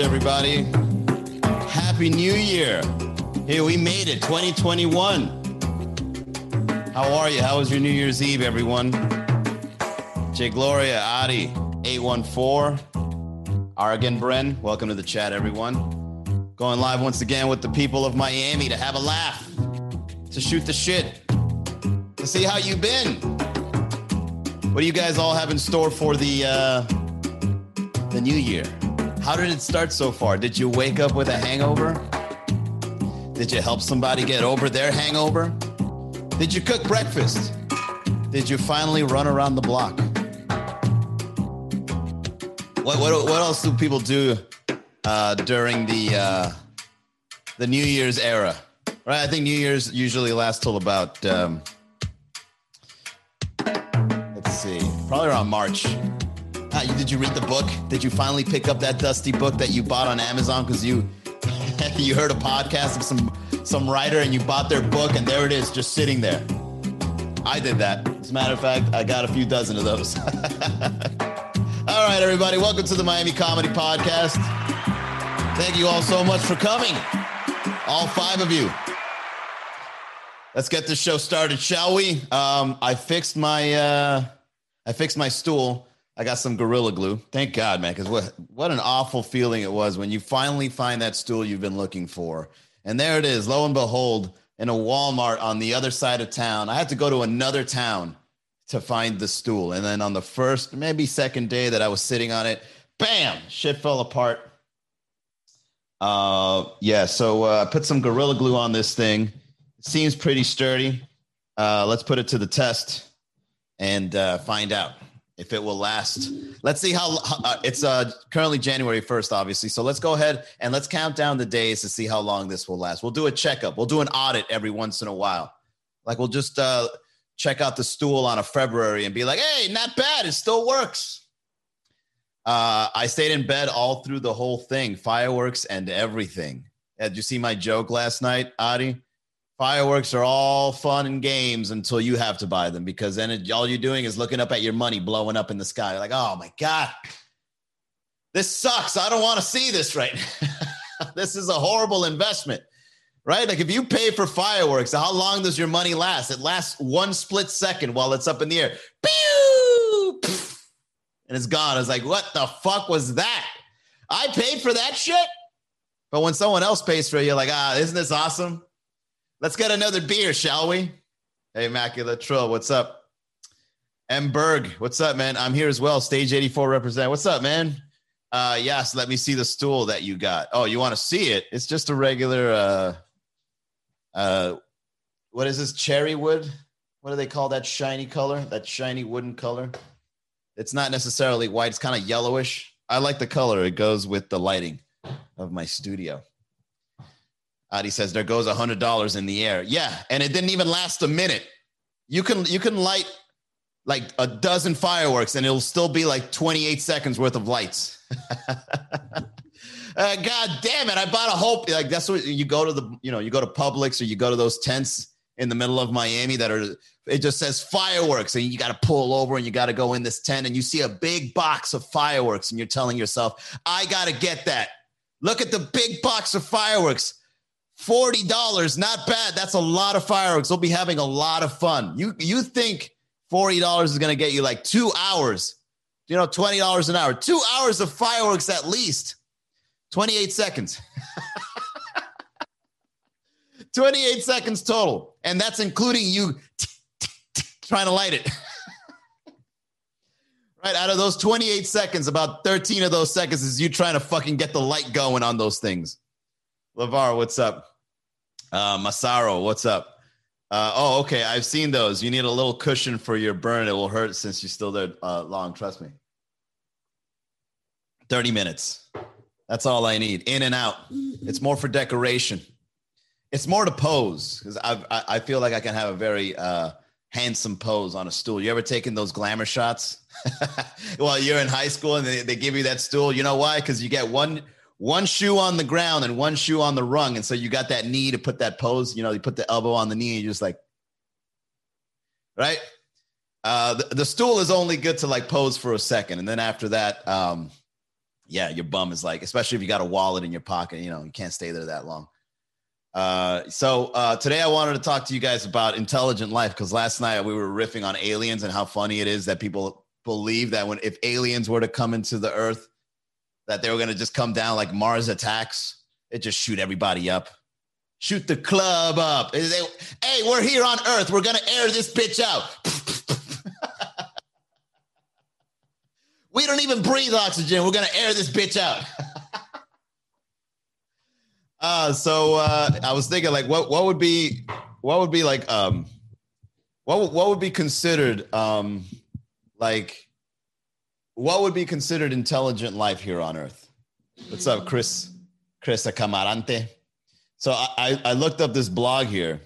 Everybody. Happy New Year. Here, we made it, 2021. How are you? How was your New Year's Eve, everyone? Jay Gloria, Adi, 814. Argan Bren, welcome to the chat, everyone. Going live once again with the people of Miami to have a laugh, to shoot the shit, to see how you've been. What do you guys all have in store for the uh, the new year? How did it start so far? Did you wake up with a hangover? Did you help somebody get over their hangover? Did you cook breakfast? Did you finally run around the block? What what, what else do people do uh, during the uh, the New Year's era? Right, I think New Year's usually lasts till about um, let's see, probably around March. Did you read the book? Did you finally pick up that dusty book that you bought on Amazon because you you heard a podcast of some some writer and you bought their book and there it is just sitting there? I did that. As a matter of fact, I got a few dozen of those. all right, everybody, welcome to the Miami Comedy Podcast. Thank you all so much for coming, all five of you. Let's get this show started, shall we? Um, I fixed my uh, I fixed my stool. I got some gorilla glue. Thank God, man, because what what an awful feeling it was when you finally find that stool you've been looking for. And there it is, lo and behold, in a Walmart on the other side of town. I had to go to another town to find the stool. And then on the first, maybe second day that I was sitting on it, bam, shit fell apart. Uh yeah, so uh, I put some gorilla glue on this thing. It seems pretty sturdy. Uh, let's put it to the test and uh, find out if it will last. Let's see how uh, it's uh, currently January 1st, obviously. So let's go ahead and let's count down the days to see how long this will last. We'll do a checkup, we'll do an audit every once in a while. Like we'll just uh, check out the stool on a February and be like, hey, not bad. It still works. Uh, I stayed in bed all through the whole thing, fireworks and everything. Did you see my joke last night, Adi? Fireworks are all fun and games until you have to buy them because then it, all you're doing is looking up at your money blowing up in the sky. You're like, oh my God, this sucks. I don't want to see this right this is a horrible investment, right? Like if you pay for fireworks, how long does your money last? It lasts one split second while it's up in the air. Pew! And it's gone. It's like, what the fuck was that? I paid for that shit. But when someone else pays for it, you're like, ah, isn't this awesome? Let's get another beer, shall we? Hey, Macula Trill, what's up? M. Berg, what's up, man? I'm here as well. Stage 84 represent. What's up, man? Uh, yes, let me see the stool that you got. Oh, you want to see it? It's just a regular, uh, uh, what is this? Cherry wood? What do they call that shiny color? That shiny wooden color? It's not necessarily white, it's kind of yellowish. I like the color, it goes with the lighting of my studio. Adi says there goes a hundred dollars in the air. Yeah, and it didn't even last a minute. You can you can light like a dozen fireworks and it'll still be like 28 seconds worth of lights. uh, God damn it! I bought a whole like that's what you go to the you know you go to Publix or you go to those tents in the middle of Miami that are it just says fireworks and you got to pull over and you got to go in this tent and you see a big box of fireworks and you're telling yourself I got to get that. Look at the big box of fireworks. $40, not bad. That's a lot of fireworks. We'll be having a lot of fun. You you think $40 is going to get you like 2 hours. You know, $20 an hour. 2 hours of fireworks at least. 28 seconds. 28 seconds total. And that's including you trying to light it. right out of those 28 seconds, about 13 of those seconds is you trying to fucking get the light going on those things. LeVar, what's up? Uh, Masaro, what's up? Uh, oh, okay. I've seen those. You need a little cushion for your burn. It will hurt since you're still there uh, long. Trust me. 30 minutes. That's all I need. In and out. It's more for decoration. It's more to pose because I I feel like I can have a very uh, handsome pose on a stool. You ever taken those glamour shots while you're in high school and they, they give you that stool? You know why? Because you get one one shoe on the ground and one shoe on the rung. And so you got that knee to put that pose, you know, you put the elbow on the knee and you're just like, right? Uh, the, the, stool is only good to like pose for a second. And then after that, um, yeah, your bum is like, especially if you got a wallet in your pocket, you know, you can't stay there that long. Uh, so uh, today I wanted to talk to you guys about intelligent life because last night we were riffing on aliens and how funny it is that people believe that when if aliens were to come into the Earth, that they were going to just come down like Mars attacks, it just shoot everybody up, shoot the club up. They, hey, we're here on Earth. We're going to air this bitch out. we don't even breathe oxygen. We're going to air this bitch out. Uh, so uh, I was thinking, like, what what would be what would be like um, what what would be considered um, like what would be considered intelligent life here on Earth? What's up, Chris? Chris Camarante. So I, I looked up this blog here.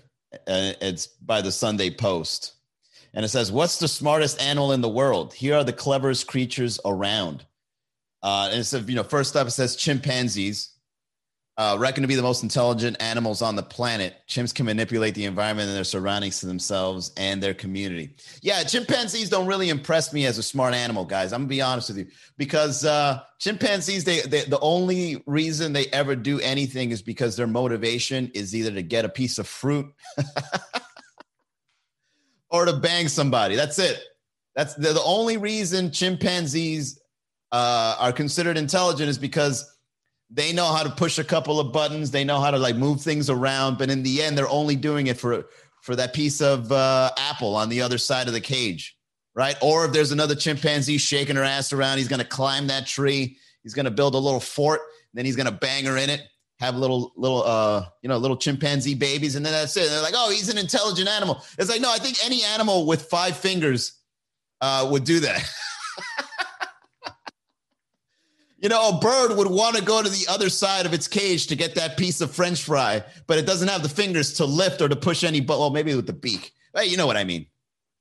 and it's by the Sunday Post, and it says, "What's the smartest animal in the world? Here are the cleverest creatures around." Uh, and it says, you know, first up it says chimpanzees uh, reckoned to be the most intelligent animals on the planet. Chimps can manipulate the environment and their surroundings to themselves and their community. Yeah, chimpanzees don't really impress me as a smart animal, guys. I'm gonna be honest with you, because uh, chimpanzees, they, they the only reason they ever do anything is because their motivation is either to get a piece of fruit or to bang somebody. That's it. That's the, only reason chimpanzees uh, are considered intelligent is because they know how to push a couple of buttons. They know how to like move things around but in the end they're only doing it for for that piece of uh, apple on the other side of the cage right? Or if there's another chimpanzee shaking her ass around he's going to climb that tree. He's going to build a little fort then he's going to bang her in it have little little uh you know little chimpanzee babies and then that's it. They're like oh he's an intelligent animal. It's like no i think any animal with five fingers uh would do that You know, a bird would want to go to the other side of its cage to get that piece of French fry, but it doesn't have the fingers to lift or to push any. But well, maybe with the beak. Hey, you know what I mean?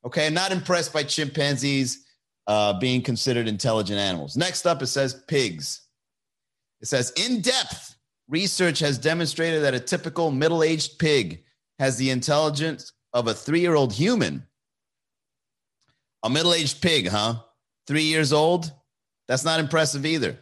Okay, I'm not impressed by chimpanzees uh, being considered intelligent animals. Next up, it says pigs. It says in depth research has demonstrated that a typical middle aged pig has the intelligence of a three year old human. A middle aged pig, huh? Three years old? That's not impressive either.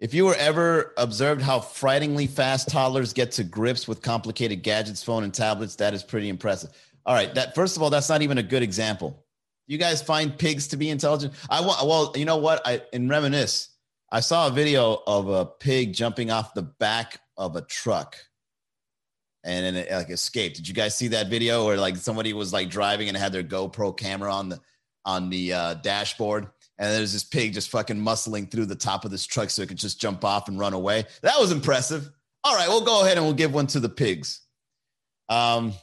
If you were ever observed how frighteningly fast toddlers get to grips with complicated gadgets, phone and tablets, that is pretty impressive. All right, that first of all, that's not even a good example. You guys find pigs to be intelligent? I want. Well, you know what? I in reminisce. I saw a video of a pig jumping off the back of a truck, and then it like escaped. Did you guys see that video? Or like somebody was like driving and had their GoPro camera on the on the uh, dashboard, and there's this pig just fucking muscling through the top of this truck so it could just jump off and run away. That was impressive. All right, we'll go ahead and we'll give one to the pigs. Um,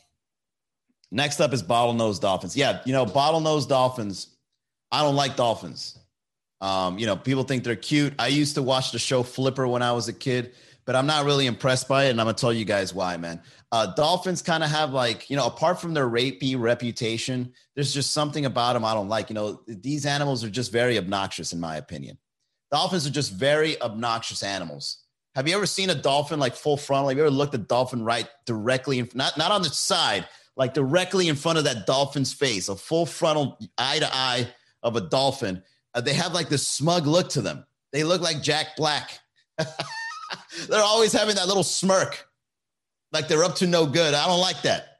next up is bottlenose dolphins. Yeah, you know, bottlenose dolphins. I don't like dolphins. Um, you know, people think they're cute. I used to watch the show Flipper when I was a kid, but I'm not really impressed by it, and I'm gonna tell you guys why, man. Uh, dolphins kind of have like, you know, apart from their rapey reputation, there's just something about them I don't like. You know, these animals are just very obnoxious, in my opinion. Dolphins are just very obnoxious animals. Have you ever seen a dolphin like full frontal? Have you ever looked at dolphin right directly, in, not not on the side, like directly in front of that dolphin's face, a full frontal eye to eye of a dolphin? Uh, they have like this smug look to them. They look like Jack Black. They're always having that little smirk like they're up to no good. I don't like that.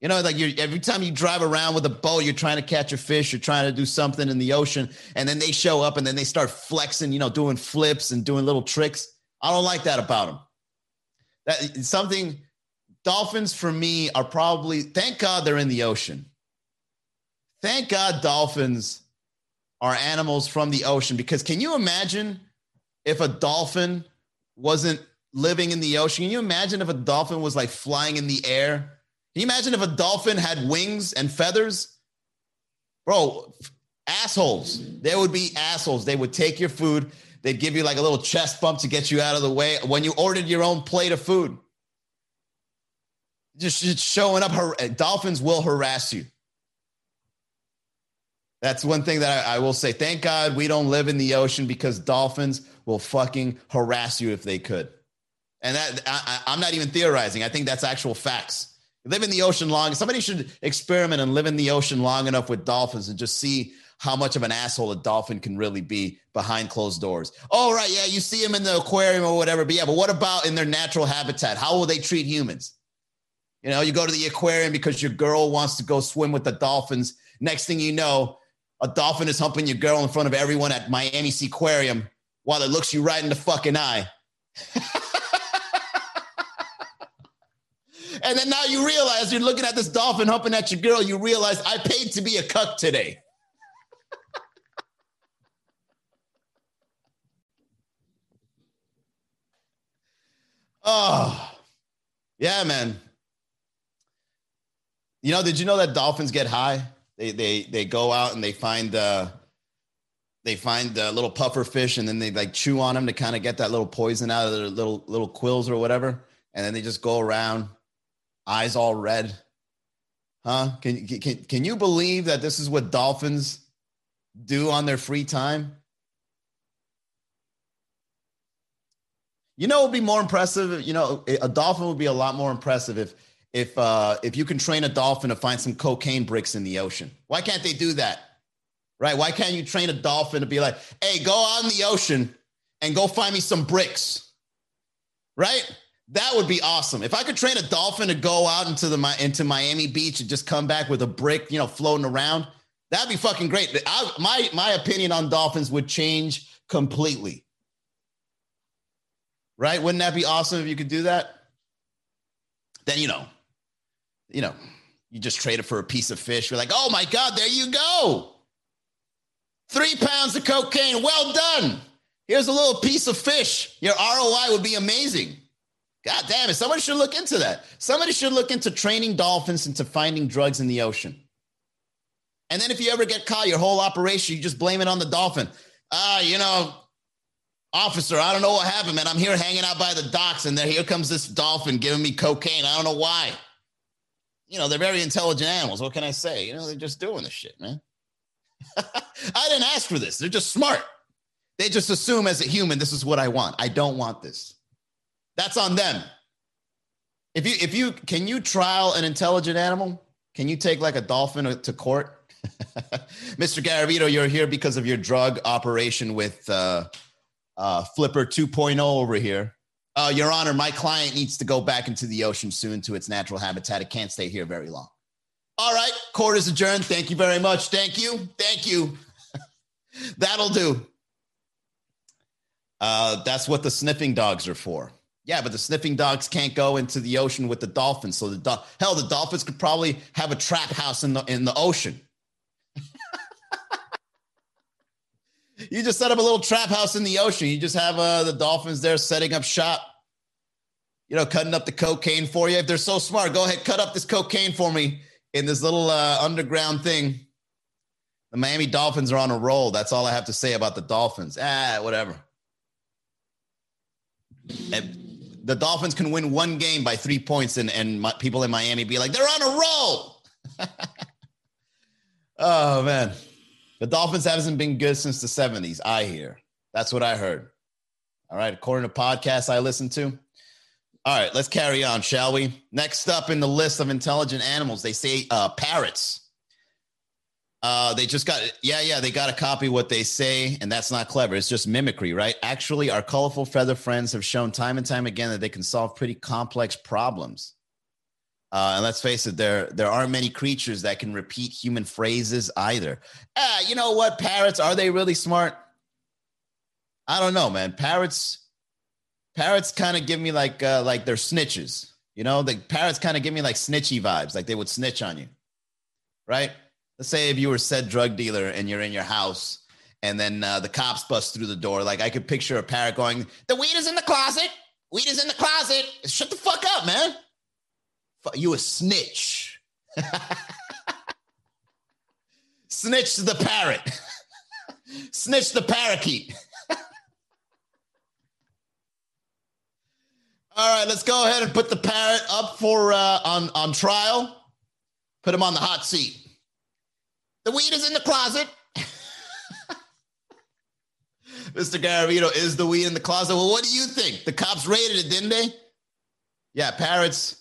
You know, like you every time you drive around with a boat, you're trying to catch a fish, you're trying to do something in the ocean, and then they show up and then they start flexing, you know, doing flips and doing little tricks. I don't like that about them. That something dolphins for me are probably thank God they're in the ocean. Thank God dolphins are animals from the ocean because can you imagine if a dolphin wasn't living in the ocean. Can you imagine if a dolphin was like flying in the air? Can you imagine if a dolphin had wings and feathers? Bro, assholes. There would be assholes. They would take your food. They'd give you like a little chest bump to get you out of the way when you ordered your own plate of food. Just, just showing up. Dolphins will harass you. That's one thing that I, I, will say. Thank God we don't live in the ocean because dolphins will fucking harass you if they could. And that I, I'm not even theorizing. I think that's actual facts. live in the ocean long. Somebody should experiment and live in the ocean long enough with dolphins and just see how much of an asshole a dolphin can really be behind closed doors. Oh, right. Yeah. You see them in the aquarium or whatever. But yeah, but what about in their natural habitat? How will they treat humans? You know, you go to the aquarium because your girl wants to go swim with the dolphins. Next thing you know, a dolphin is humping your girl in front of everyone at Miami Seaquarium while it looks you right in the fucking eye. and then now you realize you're looking at this dolphin humping at your girl. You realize I paid to be a cuck today. oh, yeah, man. You know, did you know that dolphins get high? They they they go out and they find uh they find the little puffer fish and then they like chew on them to kind of get that little poison out of their little little quills or whatever, and then they just go around, eyes all red. Huh? Can can can you believe that this is what dolphins do on their free time? You know, it would be more impressive. You know, a dolphin would be a lot more impressive if if uh, if you can train a dolphin to find some cocaine bricks in the ocean. Why can't they do that? Right? Why can't you train a dolphin to be like, hey, go out in the ocean and go find me some bricks? Right? That would be awesome. If I could train a dolphin to go out into the into Miami Beach and just come back with a brick, you know, floating around, that'd be fucking great. I, my my opinion on dolphins would change completely. Right? Wouldn't that be awesome if you could do that? Then you know, you know, you just trade it for a piece of fish. You're like, oh my God, there you go. Three pounds of cocaine. Well done. Here's a little piece of fish. Your ROI would be amazing. God damn it. Somebody should look into that. Somebody should look into training dolphins into finding drugs in the ocean. And then if you ever get caught, your whole operation, you just blame it on the dolphin. Ah, uh, you know, officer, I don't know what happened, man. I'm here hanging out by the docks, and there here comes this dolphin giving me cocaine. I don't know why you know, they're very intelligent animals. What can I say? You know, they're just doing this shit, man. I didn't ask for this. They're just smart. They just assume as a human, this is what I want. I don't want this. That's on them. If you, if you, can you trial an intelligent animal? Can you take like a dolphin to court? Mr. Garavito, you're here because of your drug operation with uh, uh, Flipper 2.0 over here. Uh, Your Honor, my client needs to go back into the ocean soon to its natural habitat. It can't stay here very long. All right, court is adjourned. Thank you very much. Thank you. Thank you. That'll do. Uh, that's what the sniffing dogs are for. Yeah, but the sniffing dogs can't go into the ocean with the dolphins. So the do- hell, the dolphins could probably have a trap house in the in the ocean. you just set up a little trap house in the ocean. You just have uh, the dolphins there setting up shop you know, cutting up the cocaine for you. If they're so smart, go ahead, cut up this cocaine for me in this little uh, underground thing. The Miami Dolphins are on a roll. That's all I have to say about the Dolphins. Ah, whatever. And the Dolphins can win one game by three points, and, and my, people in Miami be like, they're on a roll. oh, man. The Dolphins hasn't been good since the 70s, I hear. That's what I heard. All right. According to podcasts I listen to, all right, let's carry on, shall we? Next up in the list of intelligent animals, they say uh, parrots. Uh, they just got, yeah, yeah, they got to copy what they say, and that's not clever. It's just mimicry, right? Actually, our colorful feather friends have shown time and time again that they can solve pretty complex problems. Uh, and let's face it, there there aren't many creatures that can repeat human phrases either. Ah, you know what? Parrots are they really smart? I don't know, man. Parrots parrots kind of give me like uh, like they're snitches. You know, the parrots kind of give me like snitchy vibes, like they would snitch on you, right? Let's say if you were said drug dealer and you're in your house, and then uh, the cops bust through the door. Like I could picture a parrot going, "The weed is in the closet. Weed is in the closet. Shut the fuck up, man. You a snitch." snitch the parrot. snitch the parakeet. All right, let's go ahead and put the parrot up for uh, on on trial. Put him on the hot seat. The weed is in the closet. Mr. Garavito, is the weed in the closet? Well, what do you think? The cops raided it, didn't they? Yeah, parrots,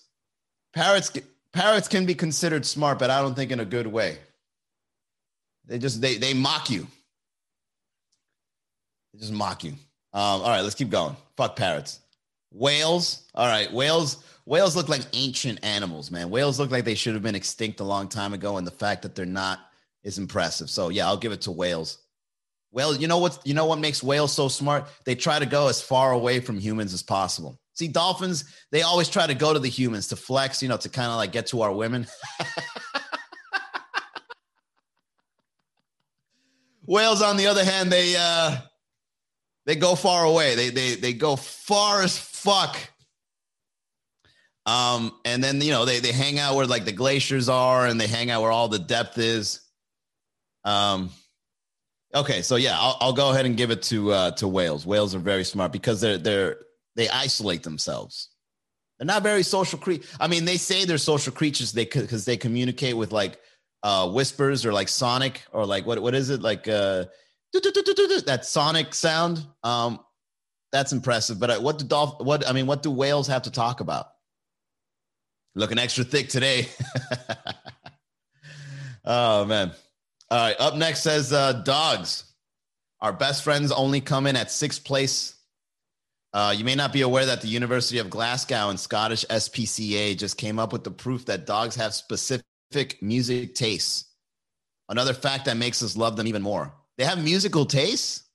parrots, parrots can be considered smart, but I don't think in a good way. They just they they mock you. They just mock you. Um, all right, let's keep going. Fuck parrots. Whales. All right, whales. Whales look like ancient animals, man. Whales look like they should have been extinct a long time ago, and the fact that they're not is impressive. So yeah, I'll give it to whales. Well, you know what? You know what makes whales so smart? They try to go as far away from humans as possible. See, dolphins, they always try to go to the humans to flex, you know, to kind of like get to our women. Whales, on the other hand, they uh they go far away. They they they go far as fuck. Um, and then you know they they hang out where like the glaciers are, and they hang out where all the depth is. Um, okay, so yeah, I'll, I'll go ahead and give it to uh, to whales. Whales are very smart because they're they're they isolate themselves. They're not very social cre- I mean, they say they're social creatures. They because they communicate with like uh, whispers or like sonic or like what what is it like uh, that sonic sound. Um, that's impressive. But uh, what do dolph- what I mean, what do whales have to talk about? Looking extra thick today. oh man. All right. Up next says uh, dogs. Our best friends only come in at sixth place. Uh, you may not be aware that the University of Glasgow and Scottish SPCA just came up with the proof that dogs have specific music tastes. Another fact that makes us love them even more. They have musical tastes.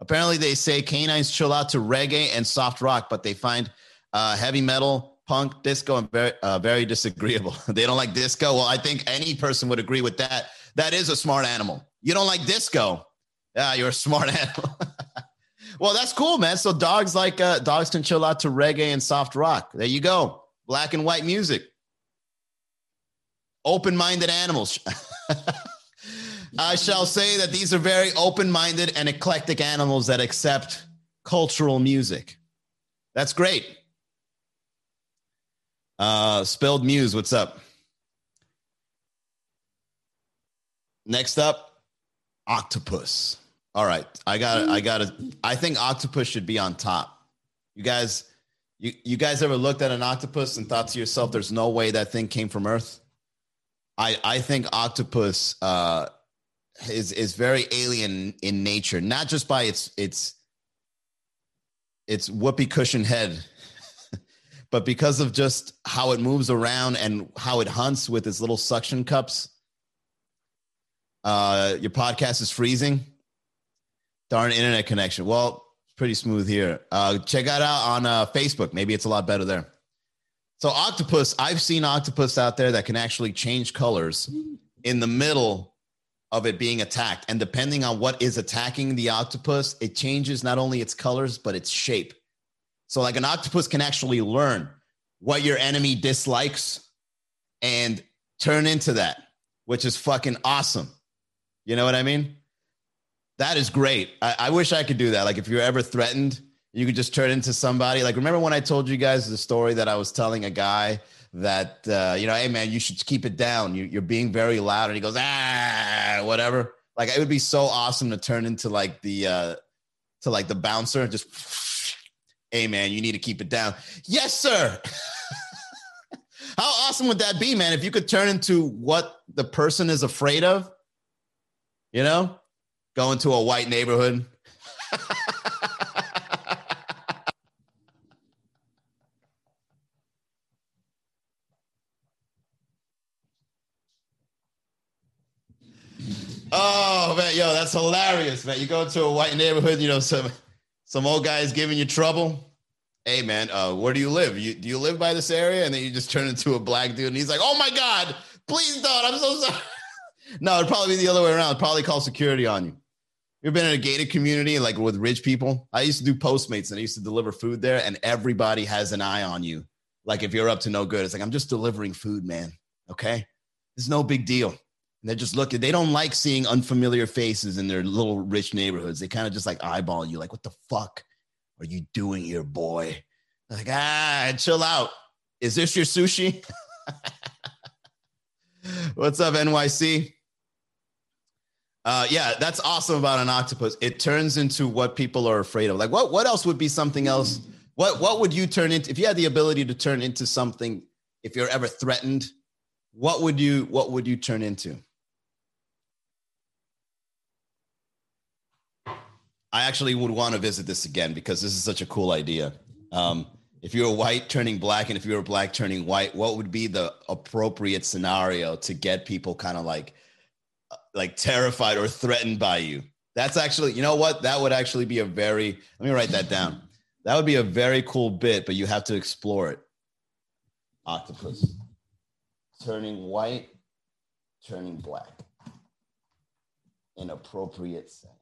Apparently, they say canines chill out to reggae and soft rock, but they find uh, heavy metal, punk, disco, and very, uh, very disagreeable. they don't like disco. Well, I think any person would agree with that. That is a smart animal. You don't like disco. Yeah, you're a smart animal. well, that's cool, man. So dogs like uh, dogs can chill out to reggae and soft rock. There you go. Black and white music open minded animals. I shall say that these are very open minded and eclectic animals that accept cultural music. That's great. Uh, Spilled Muse, what's up? Next up, octopus. All right, I got, I got. I think octopus should be on top. You guys, you you guys ever looked at an octopus and thought to yourself, "There's no way that thing came from Earth"? I I think octopus uh, is is very alien in nature, not just by its its its whoopee cushion head, but because of just how it moves around and how it hunts with its little suction cups. Uh, your podcast is freezing. Darn internet connection. Well, pretty smooth here. Uh, check that out on uh, Facebook. Maybe it's a lot better there. So octopus, I've seen octopus out there that can actually change colors in the middle of it being attacked. And depending on what is attacking the octopus, it changes not only its colors, but its shape. So, like an octopus can actually learn what your enemy dislikes and turn into that, which is fucking awesome. You know what I mean? That is great. I, I wish I could do that. Like, if you're ever threatened, you could just turn into somebody. Like, remember when I told you guys the story that I was telling a guy that, uh, you know, hey, man, you should keep it down. You, you're being very loud. And he goes, ah, whatever. Like, it would be so awesome to turn into like the, uh, to like the bouncer, and just, hey, man, you need to keep it down. Yes, sir. How awesome would that be, man? If you could turn into what the person is afraid of, you know, go into a white neighborhood. Oh man, yo, that's hilarious, man. You go to a white neighborhood, you know, some some old guy is giving you trouble. Hey man, uh, where do you live? You do you live by this area? And then you just turn into a black dude, and he's like, "Oh my god, please don't! I'm so sorry." no, it'd probably be the other way around. Probably call security on you. You've been in a gated community, like with rich people. I used to do Postmates, and I used to deliver food there, and everybody has an eye on you. Like if you're up to no good, it's like I'm just delivering food, man. Okay, it's no big deal. And they're just looking, they don't like seeing unfamiliar faces in their little rich neighborhoods. They kind of just like eyeball you, like, what the fuck are you doing here, boy? They're like, ah, chill out. Is this your sushi? What's up, NYC? Uh, yeah, that's awesome about an octopus. It turns into what people are afraid of. Like, what what else would be something else? What what would you turn into if you had the ability to turn into something? If you're ever threatened, what would you what would you turn into? I actually would want to visit this again because this is such a cool idea. Um, if you were white turning black and if you were black turning white, what would be the appropriate scenario to get people kind of like like terrified or threatened by you? That's actually, you know what? That would actually be a very let me write that down. That would be a very cool bit, but you have to explore it. Octopus turning white, turning black. Inappropriate setting.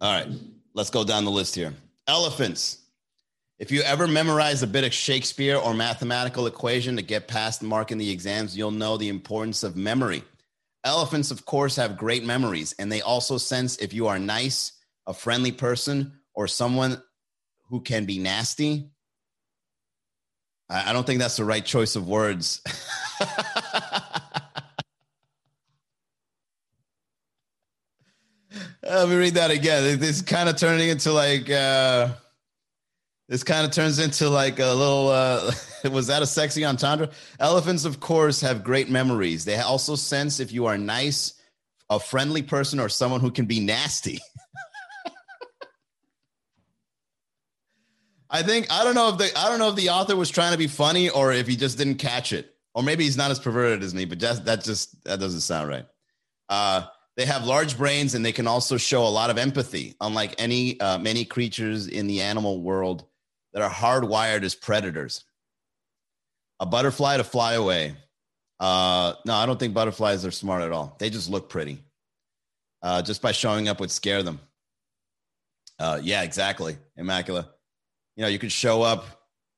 All right, let's go down the list here. Elephants. If you ever memorize a bit of Shakespeare or mathematical equation to get past the mark in the exams, you'll know the importance of memory. Elephants, of course, have great memories, and they also sense if you are nice, a friendly person, or someone who can be nasty. I don't think that's the right choice of words. Let me read that again. This kind of turning into like uh this kind of turns into like a little uh was that a sexy entendre? Elephants of course have great memories. They also sense if you are nice, a friendly person or someone who can be nasty. I think I don't know if the I don't know if the author was trying to be funny or if he just didn't catch it. Or maybe he's not as perverted as me, but just that just that doesn't sound right. Uh they have large brains and they can also show a lot of empathy, unlike any uh, many creatures in the animal world that are hardwired as predators. A butterfly to fly away. Uh, no, I don't think butterflies are smart at all. They just look pretty. Uh, just by showing up would scare them. Uh, yeah, exactly. Immacula. You know, you could show up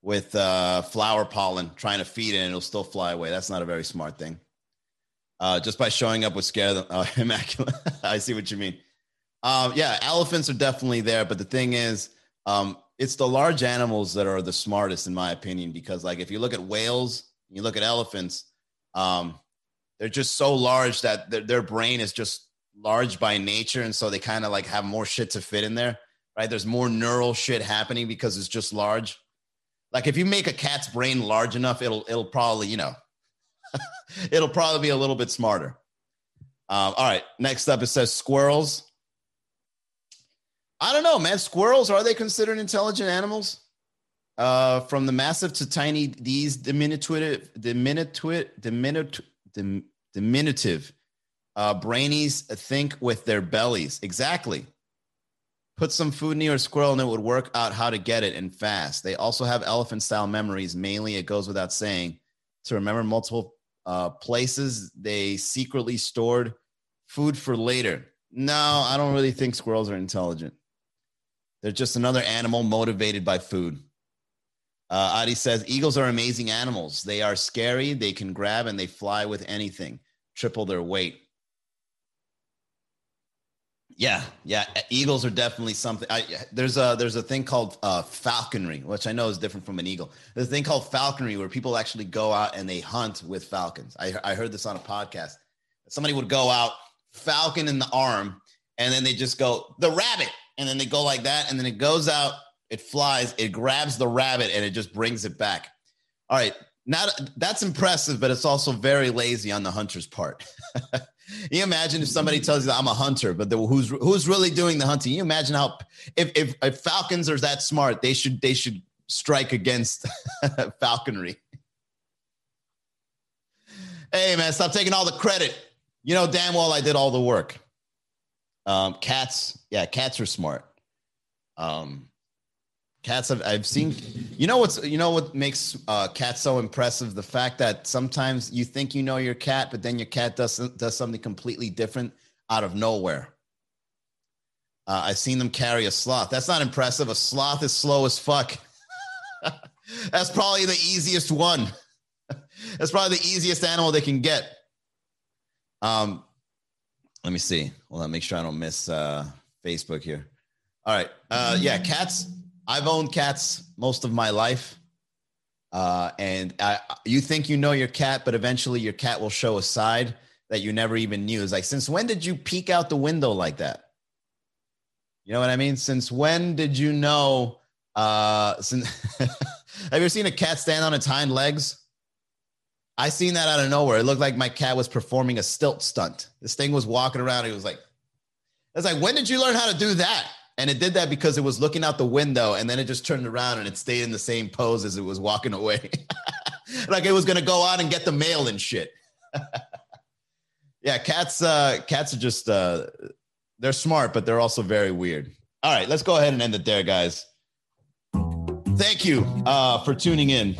with uh, flower pollen trying to feed it and it'll still fly away. That's not a very smart thing uh, just by showing up would scare them. Uh, immaculate. I see what you mean. Um, yeah, elephants are definitely there, but the thing is, um, it's the large animals that are the smartest, in my opinion, because like if you look at whales, you look at elephants, um, they're just so large that their, their brain is just large by nature, and so they kind of like have more shit to fit in there, right? There's more neural shit happening because it's just large. Like if you make a cat's brain large enough, it'll it'll probably you know It'll probably be a little bit smarter. Um, all right. Next up, it says squirrels. I don't know, man. Squirrels are they considered intelligent animals? Uh, from the massive to tiny, these diminutive, diminutive, diminutive, diminutive uh, brainies think with their bellies. Exactly. Put some food near a squirrel and it would work out how to get it and fast. They also have elephant style memories. Mainly, it goes without saying, to remember multiple uh, places they secretly stored food for later. No, I don't really think squirrels are intelligent. They're just another animal motivated by food. Uh, Adi says eagles are amazing animals. They are scary, they can grab, and they fly with anything, triple their weight yeah, yeah. Eagles are definitely something. I, there's a there's a thing called uh, falconry, which I know is different from an eagle. There's a thing called falconry where people actually go out and they hunt with falcons. I, I heard this on a podcast. Somebody would go out, falcon in the arm, and then they just go the rabbit, and then they go like that, and then it goes out, it flies, it grabs the rabbit, and it just brings it back. All right, now that's impressive, but it's also very lazy on the hunter's part. you imagine if somebody tells you that I'm a hunter, but the, who's who's really doing the hunting? You imagine how if, if, if falcons are that smart, they should they should strike against falconry. Hey man, stop taking all the credit. You know damn well I did all the work. Um, cats, yeah, cats are smart. Um, cats have I've seen. You know what's you know what makes uh, cats so impressive? The fact that sometimes you think you know your cat, but then your cat does does something completely different out of nowhere. Uh, I've seen them carry a sloth. That's not impressive. A sloth is slow as fuck. That's probably the easiest one. That's probably the easiest animal they can get. Um, let me see. Well, me make sure I don't miss uh, Facebook here. All right. Uh, yeah, cats I've owned cats most of my life. Uh, and I, you think you know your cat, but eventually your cat will show a side that you never even knew. It's like, since when did you peek out the window like that? You know what I mean? Since when did you know? Uh, since, have you ever seen a cat stand on its hind legs? I seen that out of nowhere. It looked like my cat was performing a stilt stunt. This thing was walking around. It was like, it's like, when did you learn how to do that? And it did that because it was looking out the window and then it just turned around and it stayed in the same pose as it was walking away. like it was gonna go out and get the mail and shit. yeah, cats uh cats are just uh they're smart, but they're also very weird. All right, let's go ahead and end it there, guys. Thank you uh for tuning in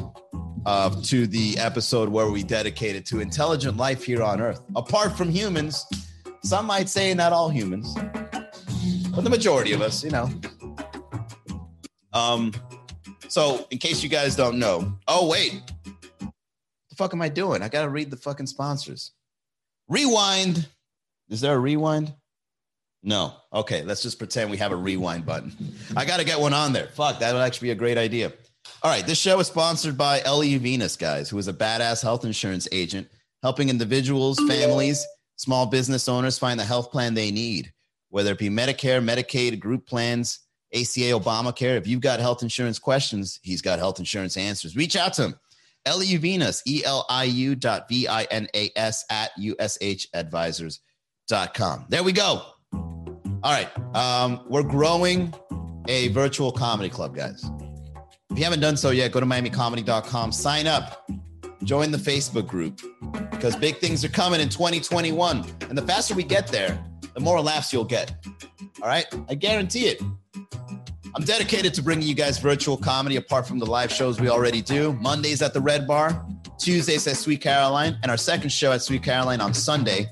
uh, to the episode where we dedicated to intelligent life here on Earth. Apart from humans, some might say not all humans, but the majority of us, you know. Um, so in case you guys don't know, oh wait, the fuck am I doing? I gotta read the fucking sponsors. Rewind. Is there a rewind? No. Okay, let's just pretend we have a rewind button. I gotta get one on there. Fuck, that would actually be a great idea. All right, this show is sponsored by Eliu Vinas, guys, who is a badass health insurance agent helping individuals, families, small business owners find the health plan they need, whether it be Medicare, Medicaid, group plans, ACA, Obamacare. If you've got health insurance questions, he's got health insurance answers. Reach out to him. Eliu Vinas, E L I U dot V I N A S at USHadvisors.com. There we go. All right. Um, we're growing a virtual comedy club, guys. If you haven't done so yet, go to miamicomedy.com, sign up, join the Facebook group because big things are coming in 2021. And the faster we get there, the more laughs you'll get. All right. I guarantee it. I'm dedicated to bringing you guys virtual comedy apart from the live shows we already do. Mondays at the Red Bar, Tuesdays at Sweet Caroline, and our second show at Sweet Caroline on Sunday